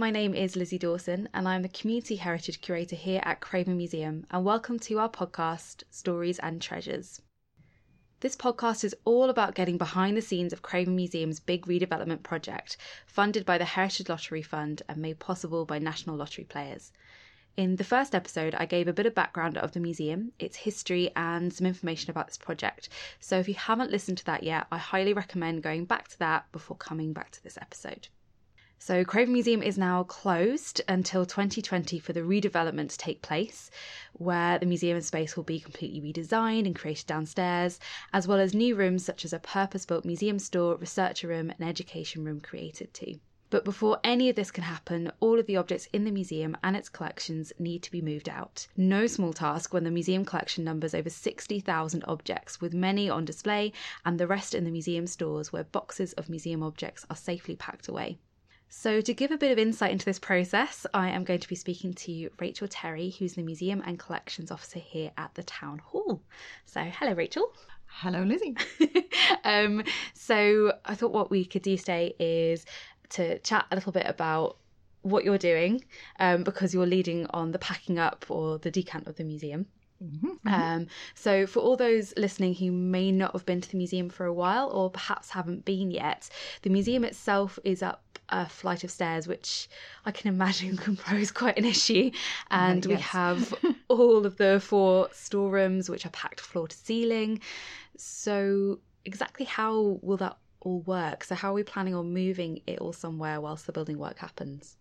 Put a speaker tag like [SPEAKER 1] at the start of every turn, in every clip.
[SPEAKER 1] my name is Lizzie Dawson, and I'm the Community Heritage Curator here at Craven Museum, and welcome to our podcast, Stories and Treasures. This podcast is all about getting behind the scenes of Craven Museum's big redevelopment project, funded by the Heritage Lottery Fund and made possible by National Lottery players. In the first episode, I gave a bit of background of the museum, its history, and some information about this project. So if you haven't listened to that yet, I highly recommend going back to that before coming back to this episode. So, Craven Museum is now closed until 2020 for the redevelopment to take place, where the museum space will be completely redesigned and created downstairs, as well as new rooms such as a purpose built museum store, researcher room, and education room created too. But before any of this can happen, all of the objects in the museum and its collections need to be moved out. No small task when the museum collection numbers over 60,000 objects, with many on display and the rest in the museum stores where boxes of museum objects are safely packed away. So, to give a bit of insight into this process, I am going to be speaking to Rachel Terry, who's the Museum and Collections Officer here at the Town Hall. So, hello, Rachel.
[SPEAKER 2] Hello, Lizzie.
[SPEAKER 1] um, so, I thought what we could do today is to chat a little bit about what you're doing um, because you're leading on the packing up or the decant of the museum. Mm-hmm, Um, so, for all those listening who may not have been to the museum for a while or perhaps haven't been yet, the museum itself is up a flight of stairs, which I can imagine can pose quite an issue. And uh, yes. we have all of the four storerooms, which are packed floor to ceiling. So, exactly how will that all work? So, how are we planning on moving it all somewhere whilst the building work happens?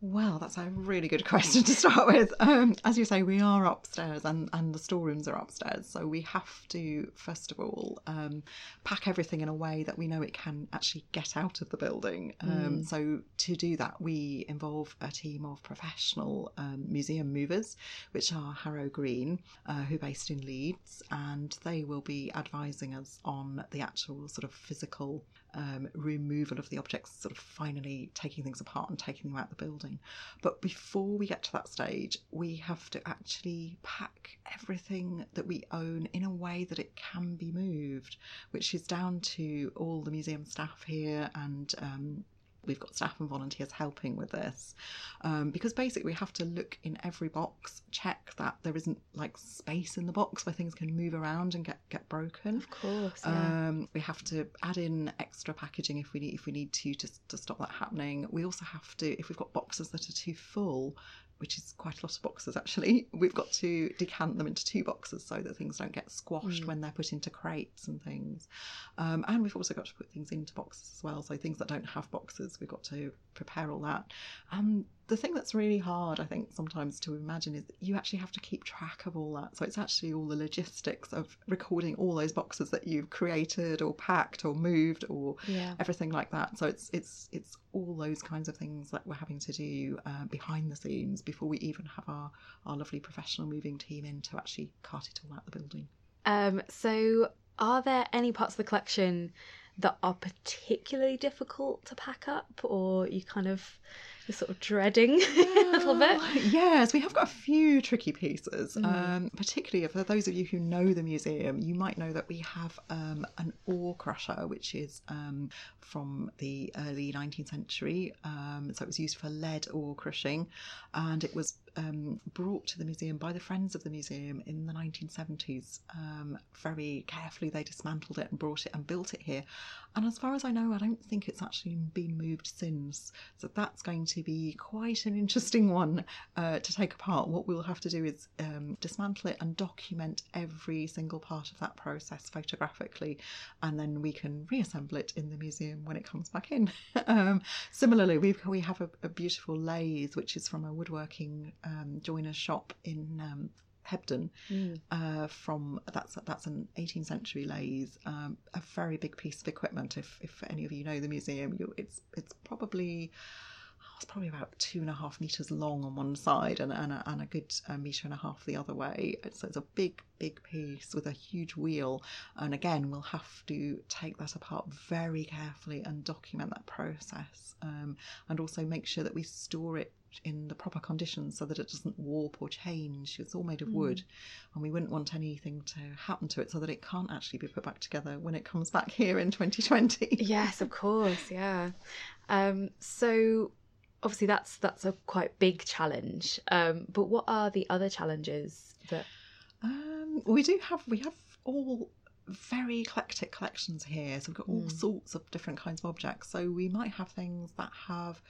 [SPEAKER 2] Well, that's a really good question to start with. Um, as you say, we are upstairs and, and the storerooms are upstairs. So we have to, first of all, um, pack everything in a way that we know it can actually get out of the building. Um, mm. So to do that, we involve a team of professional um, museum movers, which are Harrow Green, uh, who are based in Leeds, and they will be advising us on the actual sort of physical um, removal of the objects, sort of finally taking things apart and taking them out the building. But before we get to that stage, we have to actually pack everything that we own in a way that it can be moved, which is down to all the museum staff here and um, we've got staff and volunteers helping with this. Um, because basically we have to look in every box check that there isn't like space in the box where things can move around and get get broken.
[SPEAKER 1] Of course yeah.
[SPEAKER 2] um, we have to add in extra packaging if we need if we need to, to to stop that happening. We also have to if we've got boxes that are too full which is quite a lot of boxes actually, we've got to decant them into two boxes so that things don't get squashed mm. when they're put into crates and things. Um, and we've also got to put things into boxes as well. So things that don't have boxes, we've got to prepare all that. And the thing that's really hard, I think, sometimes to imagine is that you actually have to keep track of all that. So it's actually all the logistics of recording all those boxes that you've created or packed or moved or yeah. everything like that. So it's it's it's all those kinds of things that we're having to do uh, behind the scenes before we even have our our lovely professional moving team in to actually cart it all out the building.
[SPEAKER 1] Um, so are there any parts of the collection that are particularly difficult to pack up, or you kind of you're sort of dreading a little bit.
[SPEAKER 2] Yes, we have got a few tricky pieces. Mm. Um, particularly for those of you who know the museum, you might know that we have um, an ore crusher, which is um, from the early 19th century. Um, so it was used for lead ore crushing, and it was um, brought to the museum by the Friends of the Museum in the 1970s. Um, very carefully, they dismantled it and brought it and built it here. And as far as I know, I don't think it's actually been moved since. So that's going to be quite an interesting one uh, to take apart. What we'll have to do is um, dismantle it and document every single part of that process photographically, and then we can reassemble it in the museum when it comes back in. um, similarly, we we have a, a, beautiful lathe which is from a woodworking um, joiner's shop in um, Hebden mm. uh, from that's that's an 18th century lathe, um, a very big piece of equipment. If if any of you know the museum, you, it's it's probably it's probably about two and a half meters long on one side and, and, a, and a good uh, meter and a half the other way. So it's a big, big piece with a huge wheel. And again, we'll have to take that apart very carefully and document that process um, and also make sure that we store it in the proper conditions so that it doesn't warp or change. It's all made of mm. wood, and we wouldn't want anything to happen to it so that it can't actually be put back together when it comes back here in 2020.
[SPEAKER 1] Yes, of course, yeah. Um, so obviously that's that's a quite big challenge. Um, but what are the other challenges that?
[SPEAKER 2] Um, we do have we have all very eclectic collections here. So we've got all
[SPEAKER 1] Mm.
[SPEAKER 2] sorts of different kinds of objects. So we might have things that have,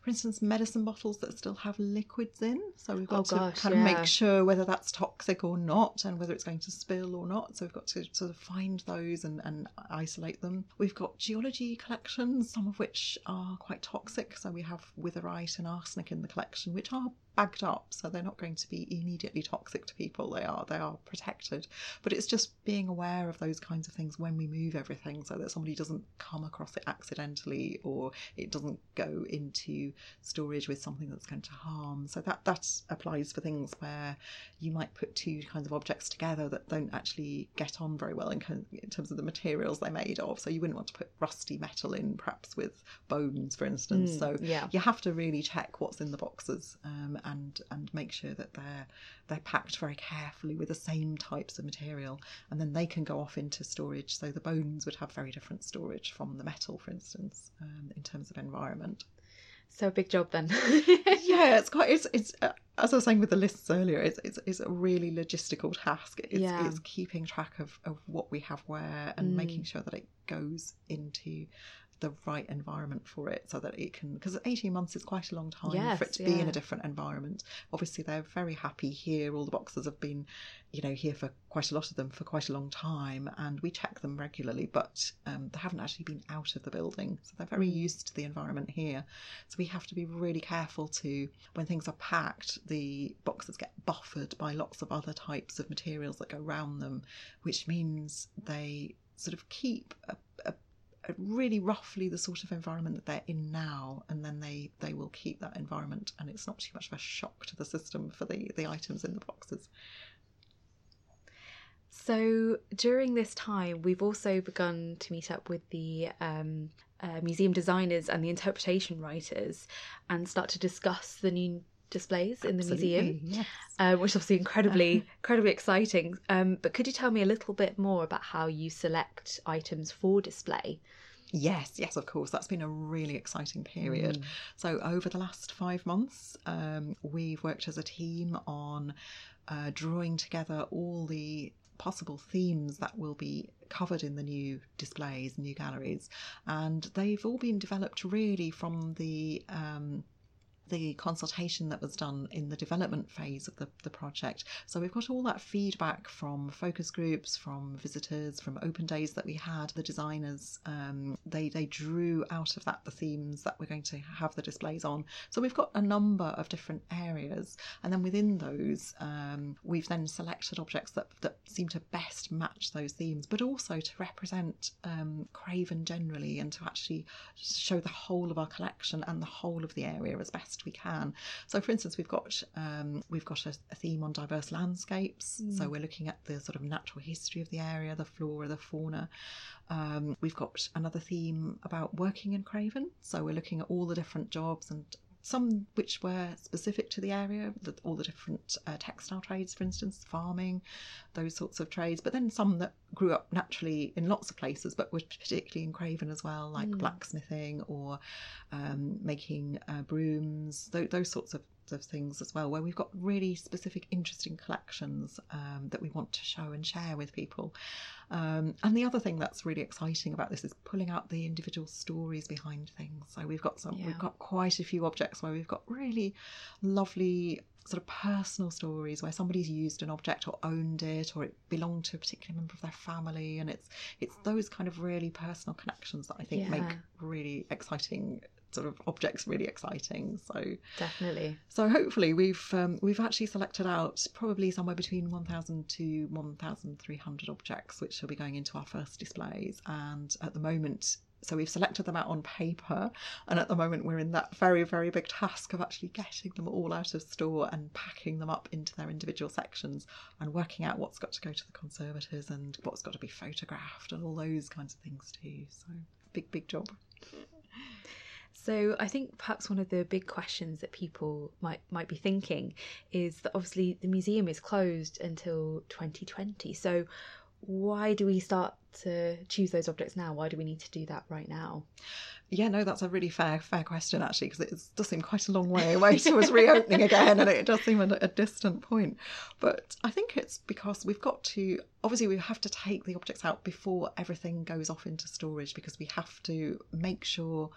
[SPEAKER 2] for instance, medicine bottles that still have liquids in. So we've got
[SPEAKER 1] Oh
[SPEAKER 2] to
[SPEAKER 1] gosh,
[SPEAKER 2] kind of make sure whether that's toxic or not and whether it's going to spill or not. So we've got to sort of find those and, and isolate them. We've got geology collections, some of which are quite toxic. So we have witherite and arsenic in the collection, which are bagged up so they're not going to be immediately toxic to people they are they are protected but it's just being aware of those kinds of things when we move everything so that somebody doesn't come across it accidentally or it doesn't go into storage with something that's going to harm so that that applies for things where you might put two kinds of objects together that don't actually get on very well in, in terms of the materials they're made of so you wouldn't want to put rusty metal in perhaps with bones for instance
[SPEAKER 1] Mm,
[SPEAKER 2] so
[SPEAKER 1] yeah.
[SPEAKER 2] you have to really check what's in the boxes um, and and make sure that they're they're packed very carefully with the same types of material, and then they can go off into storage. So the bones would have very different storage from the metal, for instance, um, in terms of environment.
[SPEAKER 1] So a big job then.
[SPEAKER 2] yeah, it's quite. It's it's uh, as I was saying with the lists earlier. It's it's, it's a really logistical task. It's,
[SPEAKER 1] Yeah.
[SPEAKER 2] it's keeping track of, of what we have where and
[SPEAKER 1] Mm.
[SPEAKER 2] making sure that it goes into the right environment for it so that it can because 18 months is quite a long time for it to be in a different environment. Obviously they're very happy here. All the boxes have been you know here for quite a lot of them for quite a long time and we check them regularly but um, they haven't actually been out of the building. So they're very
[SPEAKER 1] Mm.
[SPEAKER 2] used to the environment here. So we have to be really careful to when things are packed the boxes get buffered by lots of other types of materials that go around them which means they sort of keep a, a really roughly the sort of environment that they're in now and then they they will keep that environment and it's not too much of a shock to the system for the the items in the boxes.
[SPEAKER 1] So during this time, we've also begun to meet up with the um, uh, museum designers and the interpretation writers and start to discuss the new displays in the museum,
[SPEAKER 2] yes.
[SPEAKER 1] uh, which is obviously incredibly, incredibly exciting. Um, but could you tell me a little bit more about how you select items for display?
[SPEAKER 2] Yes, yes, of course. That's been a really exciting period. So, over the last five months, um, we've worked as a team on uh, drawing together all the possible themes that will be covered in the new displays, new galleries, and they've all been developed really from the um, the consultation that was done in the development phase of the, the project. So we've got all that feedback from focus groups, from visitors, from open days that we had. The designers um, they they drew out of that the themes that we're going to have the displays on. So we've got a number of different areas, and then within those, um, we've then selected objects that that seem to best match those themes, but also to represent um, Craven generally and to actually show the whole of our collection and the whole of the area as best we can. So, for instance, we've got um, we've got a, a theme on diverse landscapes. So we're looking at the sort of natural history of the area, the flora, the fauna. Um, we've got another theme about working in Craven. So we're looking at all the different jobs and some which were specific to the area, all the different uh, textile trades, for instance, farming, those sorts of trades, but then some that grew up naturally in lots of places, but were particularly in Craven as well, like
[SPEAKER 1] Mm.
[SPEAKER 2] blacksmithing or um, making uh, brooms, th- those sorts of, of things as well, where we've got really specific, interesting collections um, that we want to show and share with people. Um, and the other thing that's really exciting about this is pulling out the individual stories behind things. So we've got some,
[SPEAKER 1] Yeah.
[SPEAKER 2] we've got quite a few objects where we've got really lovely sort of personal stories where somebody's used an object or owned it or it belonged to a particular member of their family and it's it's those kind of really personal connections that I think
[SPEAKER 1] Yeah.
[SPEAKER 2] make really exciting sort of objects really exciting so
[SPEAKER 1] Definitely.
[SPEAKER 2] so hopefully we've um, we've actually selected out probably somewhere between 1000 to 1300 objects which will be going into our first displays and at the moment so we've selected them out on paper and at the moment we're in that very very big task of actually getting them all out of store and packing them up into their individual sections and working out what's got to go to the conservators and what's got to be photographed and all those kinds of things too so big big job
[SPEAKER 1] So I think perhaps one of the big questions that people might might be thinking is that obviously the museum is closed until 2020. So why do we start to choose those objects now? Why do we need to do that right now?
[SPEAKER 2] Yeah, no, that's a really fair fair question actually, because it does seem quite a long way away to us reopening again, and it does seem a, a, distant point. But I think it's because we've got to obviously we have to take the objects out before everything goes off into storage, because we have to make sure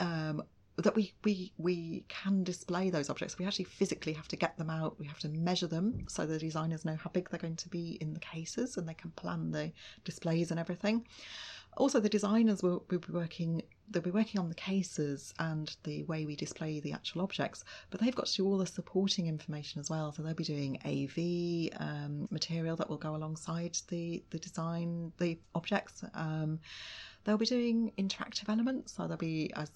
[SPEAKER 2] um, that we we we can display those objects. We actually physically have to get them out. We have to measure them so the designers know how big they're going to be in the cases, and they can plan the displays and everything also the designers will, will, be working they'll be working on the cases and the way we display the actual objects but they've got to do all the supporting information as well so they'll be doing av um, material that will go alongside the the design the objects um, they'll be doing interactive elements so there'll be as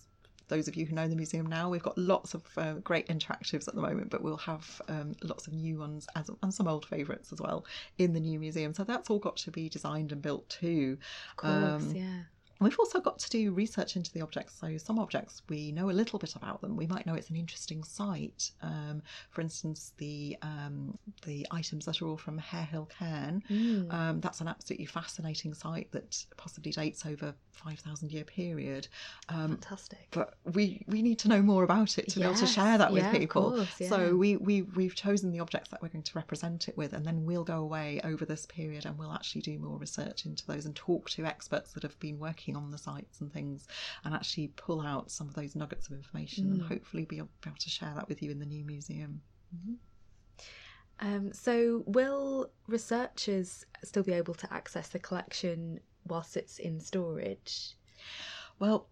[SPEAKER 2] those of you who know the museum now, we've got lots of uh, great interactives at the moment, but we'll have um, lots of new ones as, and some old favourites as well in the new museum. So that's all got to be designed and built too.
[SPEAKER 1] Of course, um, yeah.
[SPEAKER 2] We've also got to do research into the objects. So, some objects we know a little bit about them. We might know it's an interesting site. Um, for instance, the um, the items that are all from Harehill Cairn. Mm. Um, that's an absolutely fascinating site that possibly dates over five thousand year period.
[SPEAKER 1] Um, Fantastic.
[SPEAKER 2] But we we need to know more about it to yes, be able to share that with
[SPEAKER 1] yeah,
[SPEAKER 2] people.
[SPEAKER 1] Course, yeah.
[SPEAKER 2] So we we we've chosen the objects that we're going to represent it with, and then we'll go away over this period and we'll actually do more research into those and talk to experts that have been working working on the sites and things and actually pull out some of those nuggets of information mm. and hopefully be able to share that with you in the new museum.
[SPEAKER 1] Mm-hmm. Um, so, will researchers still be able to access the collection whilst it's in storage?
[SPEAKER 2] Well,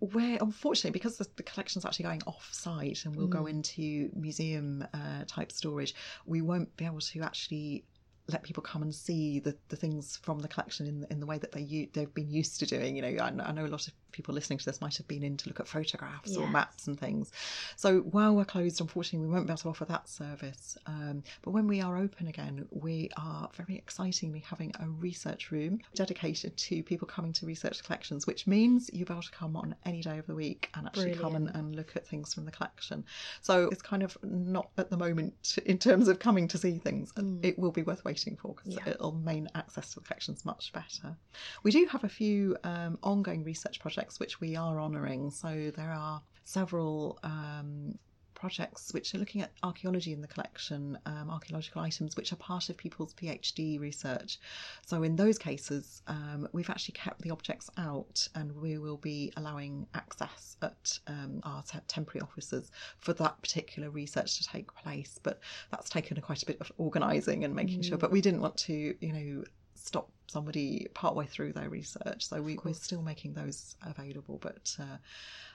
[SPEAKER 2] we're unfortunately because the, the collection's actually going off site and we'll mm. go into museum uh, type storage, we won't be able to actually let people come and see the, the things from the collection in, in the way that they they've been used to doing. You know, I, I know a lot of people listening to this might have been in to look at photographs yes. or maps and things. So while we're closed, unfortunately, we won't be able to offer that service. Um, but when we are open again, we are very excitingly having a research room dedicated to people coming to research collections, which means you'll be able to come on any day of the week and actually Brilliant. come and, and look at things from the collection. So it's kind of not at the moment in terms of coming to see things. Mm. It will be worth waiting for because yeah. it'll make access to the collections much better. We do have a few um, ongoing research projects projects which we are honouring. So there are several um, projects which are looking at archaeology in the collection, um, archaeological items which are part of people's PhD research. So in those cases, um, we've actually kept the objects out and we will be allowing access at um, our te- temporary offices for that particular research to take place. But that's taken quite a bit of organising and making mm. sure. But we didn't want to, you know, stop somebody partway through their research. So we, are still making those available, but uh,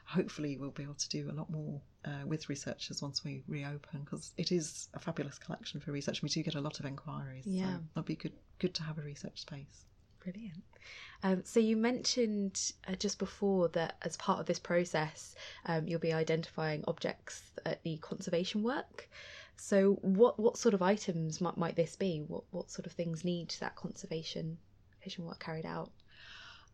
[SPEAKER 2] hopefully we'll be able to do a lot more uh, with researchers once we reopen because it is a fabulous collection for research. We do get a lot of enquiries. Yeah, so it'll be good good to have a research space.
[SPEAKER 1] Brilliant. Um, so you mentioned uh, just before that as part of this process, um, you'll be identifying objects at the conservation work. So, what what sort of items might, might this be? What what sort of things need that conservation work carried out?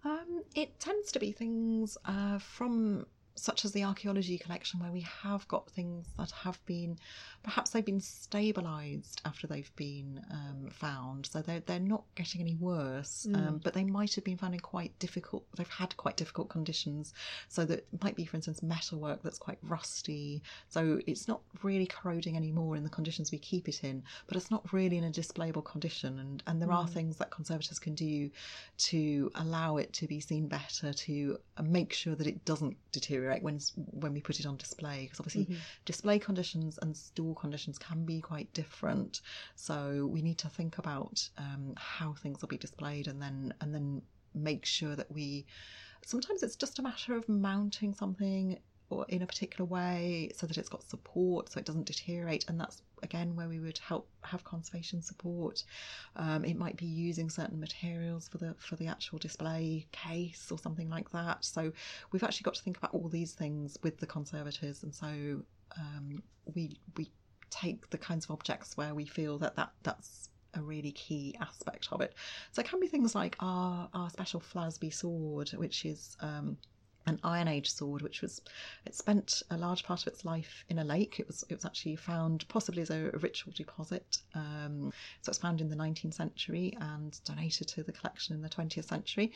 [SPEAKER 2] Um, it tends to be things uh, from such as the archaeology collection, where we have got things that have been perhaps they've been stabilised after they've been um, found, so they're they're not getting any worse, mm. um, but they might have been found in quite difficult. They've had quite difficult conditions, so that might be, for instance, metalwork that's quite rusty. So it's not really corroding anymore in the conditions we keep it in, but it's not really in a displayable condition. And and there mm. are things that conservators can do to allow it to be seen better, to uh, make sure that it doesn't deteriorate when when we put it on display because obviously mm-hmm. display conditions and store conditions can be quite different. So we need to think about um, how things will be displayed and then and then make sure that we. Sometimes it's just a matter of mounting something or in a particular way so that it's got support so it doesn't deteriorate and that's again where we would help have conservation support. Um, it might be using certain materials for the for the actual display case or something like that. So we've actually got to think about all these things with the conservators. And so um, we we take the kinds of objects where we feel that, that that's a really key aspect of it. So it can be things like our our special Flasby sword which is um, an Iron Age sword, which was it spent a large part of its life in a lake. It was it was actually found possibly as a, a ritual deposit. Um, so it's found in the 19th century and donated to the collection in the 20th century.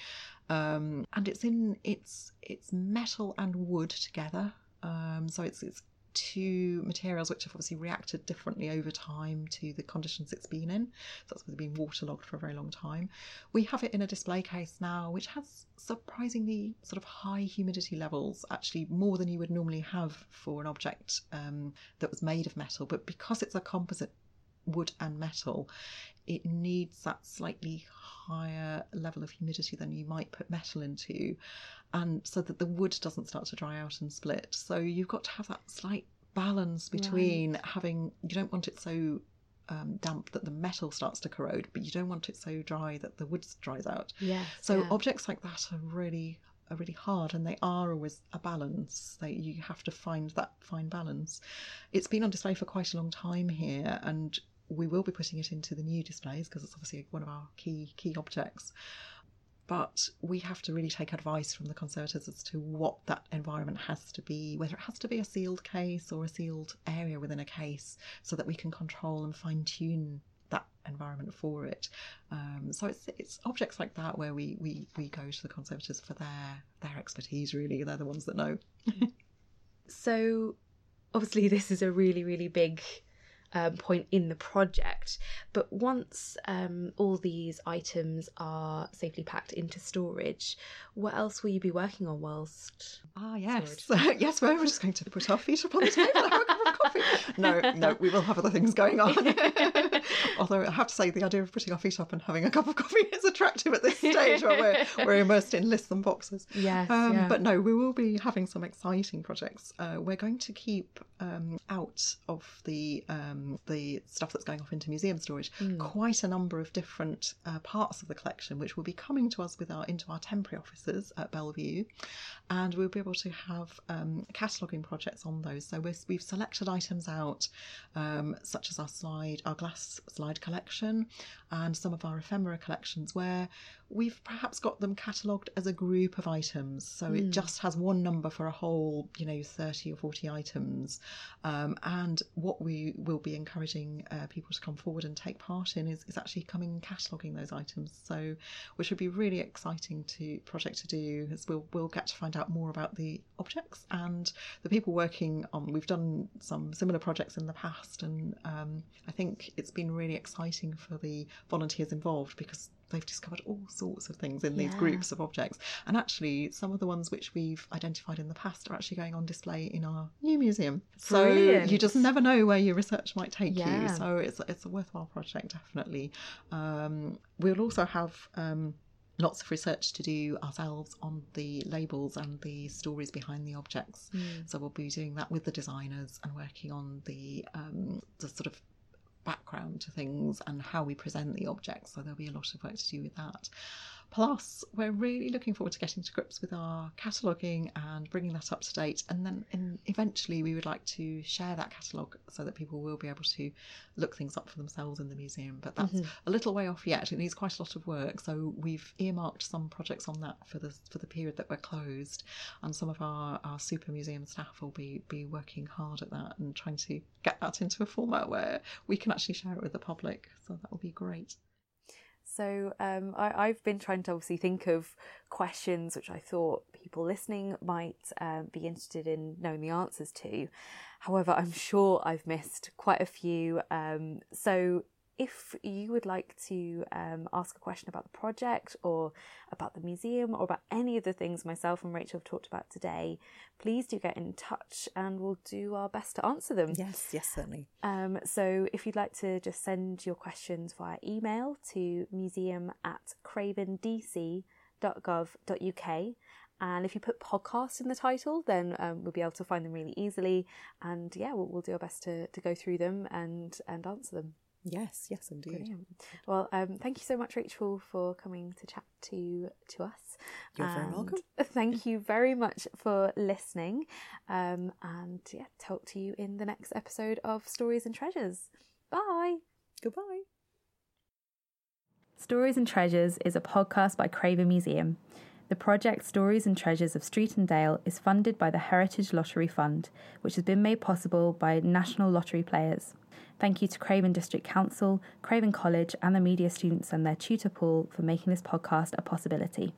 [SPEAKER 2] Um, and it's in it's it's metal and wood together. Um, so it's it's two materials which have obviously reacted differently over time to the conditions it's been in. So that's been waterlogged for a very long time. We have it in a display case now, which has surprisingly sort of high humidity levels, actually more than you would normally have for an object um, that was made of metal. But because it's a composite wood and metal, it needs that slightly higher level of humidity than you might put metal into, and so that the wood doesn't start to dry out and split. So you've got to have that slight balance between right. having you don't want it so um, damp that the metal starts to corrode, but you don't want it so dry that the wood dries out.
[SPEAKER 1] Yeah.
[SPEAKER 2] So yeah. objects like that are really are really hard, and they are always a balance. They, you have to find that fine balance. It's been on display for quite a long time here, and we will be putting it into the new displays because it's obviously one of our key key objects. But we have to really take advice from the conservators as to what that environment has to be, whether it has to be a sealed case or a sealed area within a case, so that we can control and fine tune that environment for it. Um, so it's it's objects like that where we, we we go to the conservators for their their expertise. Really, they're the ones that know.
[SPEAKER 1] so obviously, this is a really really big um, point in the project. But once um, all these items are safely packed into storage, what else will you be working on whilst?
[SPEAKER 2] Ah, yes. yes, we're just going to put our feet up on the table and have a cup of coffee. No, no, we will have other things going on. Although I have to say, the idea of putting our feet up and having a cup of coffee is attractive at this stage where we're, we're immersed in lists and boxes.
[SPEAKER 1] Yes. Um, yeah.
[SPEAKER 2] But no, we will be having some exciting projects. Uh, we're going to keep um, out of the um, the stuff that's going off into museum storage mm. quite a number of different uh, parts of the collection, which will be coming to us with our into our temporary offices at Belle Vue, and we'll be able to have um, cataloguing projects on those. So we have items out, um, such as our slide, our glass slide collection, and some of our ephemera collections, where we've perhaps got them catalogued as a group of items. So mm. it hmm. just has one number for a whole, you know, 30 or 40 items. Um, and what we will be encouraging uh, people to come forward and take part in is, is actually coming and cataloguing those items. So, which would be really exciting to project to do, as we'll, we'll get to find out more about the objects and the people working on. We've done some similar projects in the past, and um, I think it's been really exciting for the volunteers involved because they've discovered all sorts of things in these yeah. groups of objects. And actually, some of the ones which we've identified in the past are actually going on display in our new museum. Brilliant. So you just never know where your research might take yeah. you. So it's it's a worthwhile project, definitely. Um, we'll also have. Um, lots of research to do ourselves on the labels and the stories behind the objects. Mm. So we'll be doing that with the designers and working on the um, the sort of background to things and how we present the objects. So there'll be a lot of work to do with that. Plus, we're really looking forward to getting to grips with our cataloguing and bringing that up to date. And then in, eventually, we would like to share that catalogue so that people will be able to look things up for themselves in the museum. But that's mm-hmm. a little way off yet. It needs quite a lot of work. So we've earmarked some projects on that for the for the period that we're closed, and some of our, our super museum staff will be be working hard at that and trying to get that into a format where we can actually share it with the public. So that will be great.
[SPEAKER 1] So um, I, have been trying to obviously think of questions which I thought people listening might um, be interested in knowing the answers to. However, I'm sure I've missed quite a few. Um, so if you would like to um, ask a question about the project or about the museum or about any of the things myself and Rachel have talked about today, please do get in touch and we'll do our best to answer them.
[SPEAKER 2] Yes, yes, certainly.
[SPEAKER 1] Um, so if you'd like to just send your questions via email to museum at cravendc.gov.uk and if you put podcast in the title, then um, we'll be able to find them really easily. And yeah, we'll, we'll do our best to, to go through them and, and answer them.
[SPEAKER 2] Yes, yes, indeed.
[SPEAKER 1] Brilliant. Well, um, thank you so much, Rachel, for coming to chat to to us.
[SPEAKER 2] You're and very welcome.
[SPEAKER 1] Thank you very much for listening, um, and yeah, talk to you in the next episode of Stories and Treasures. Bye.
[SPEAKER 2] Goodbye.
[SPEAKER 1] Stories and Treasures is a podcast by Craven Museum. The project Stories and Treasures of Street and Dale is funded by the Heritage Lottery Fund, which has been made possible by national lottery players. Thank you to Craven District Council, Craven College, and the media students and their tutor pool for making this podcast a possibility.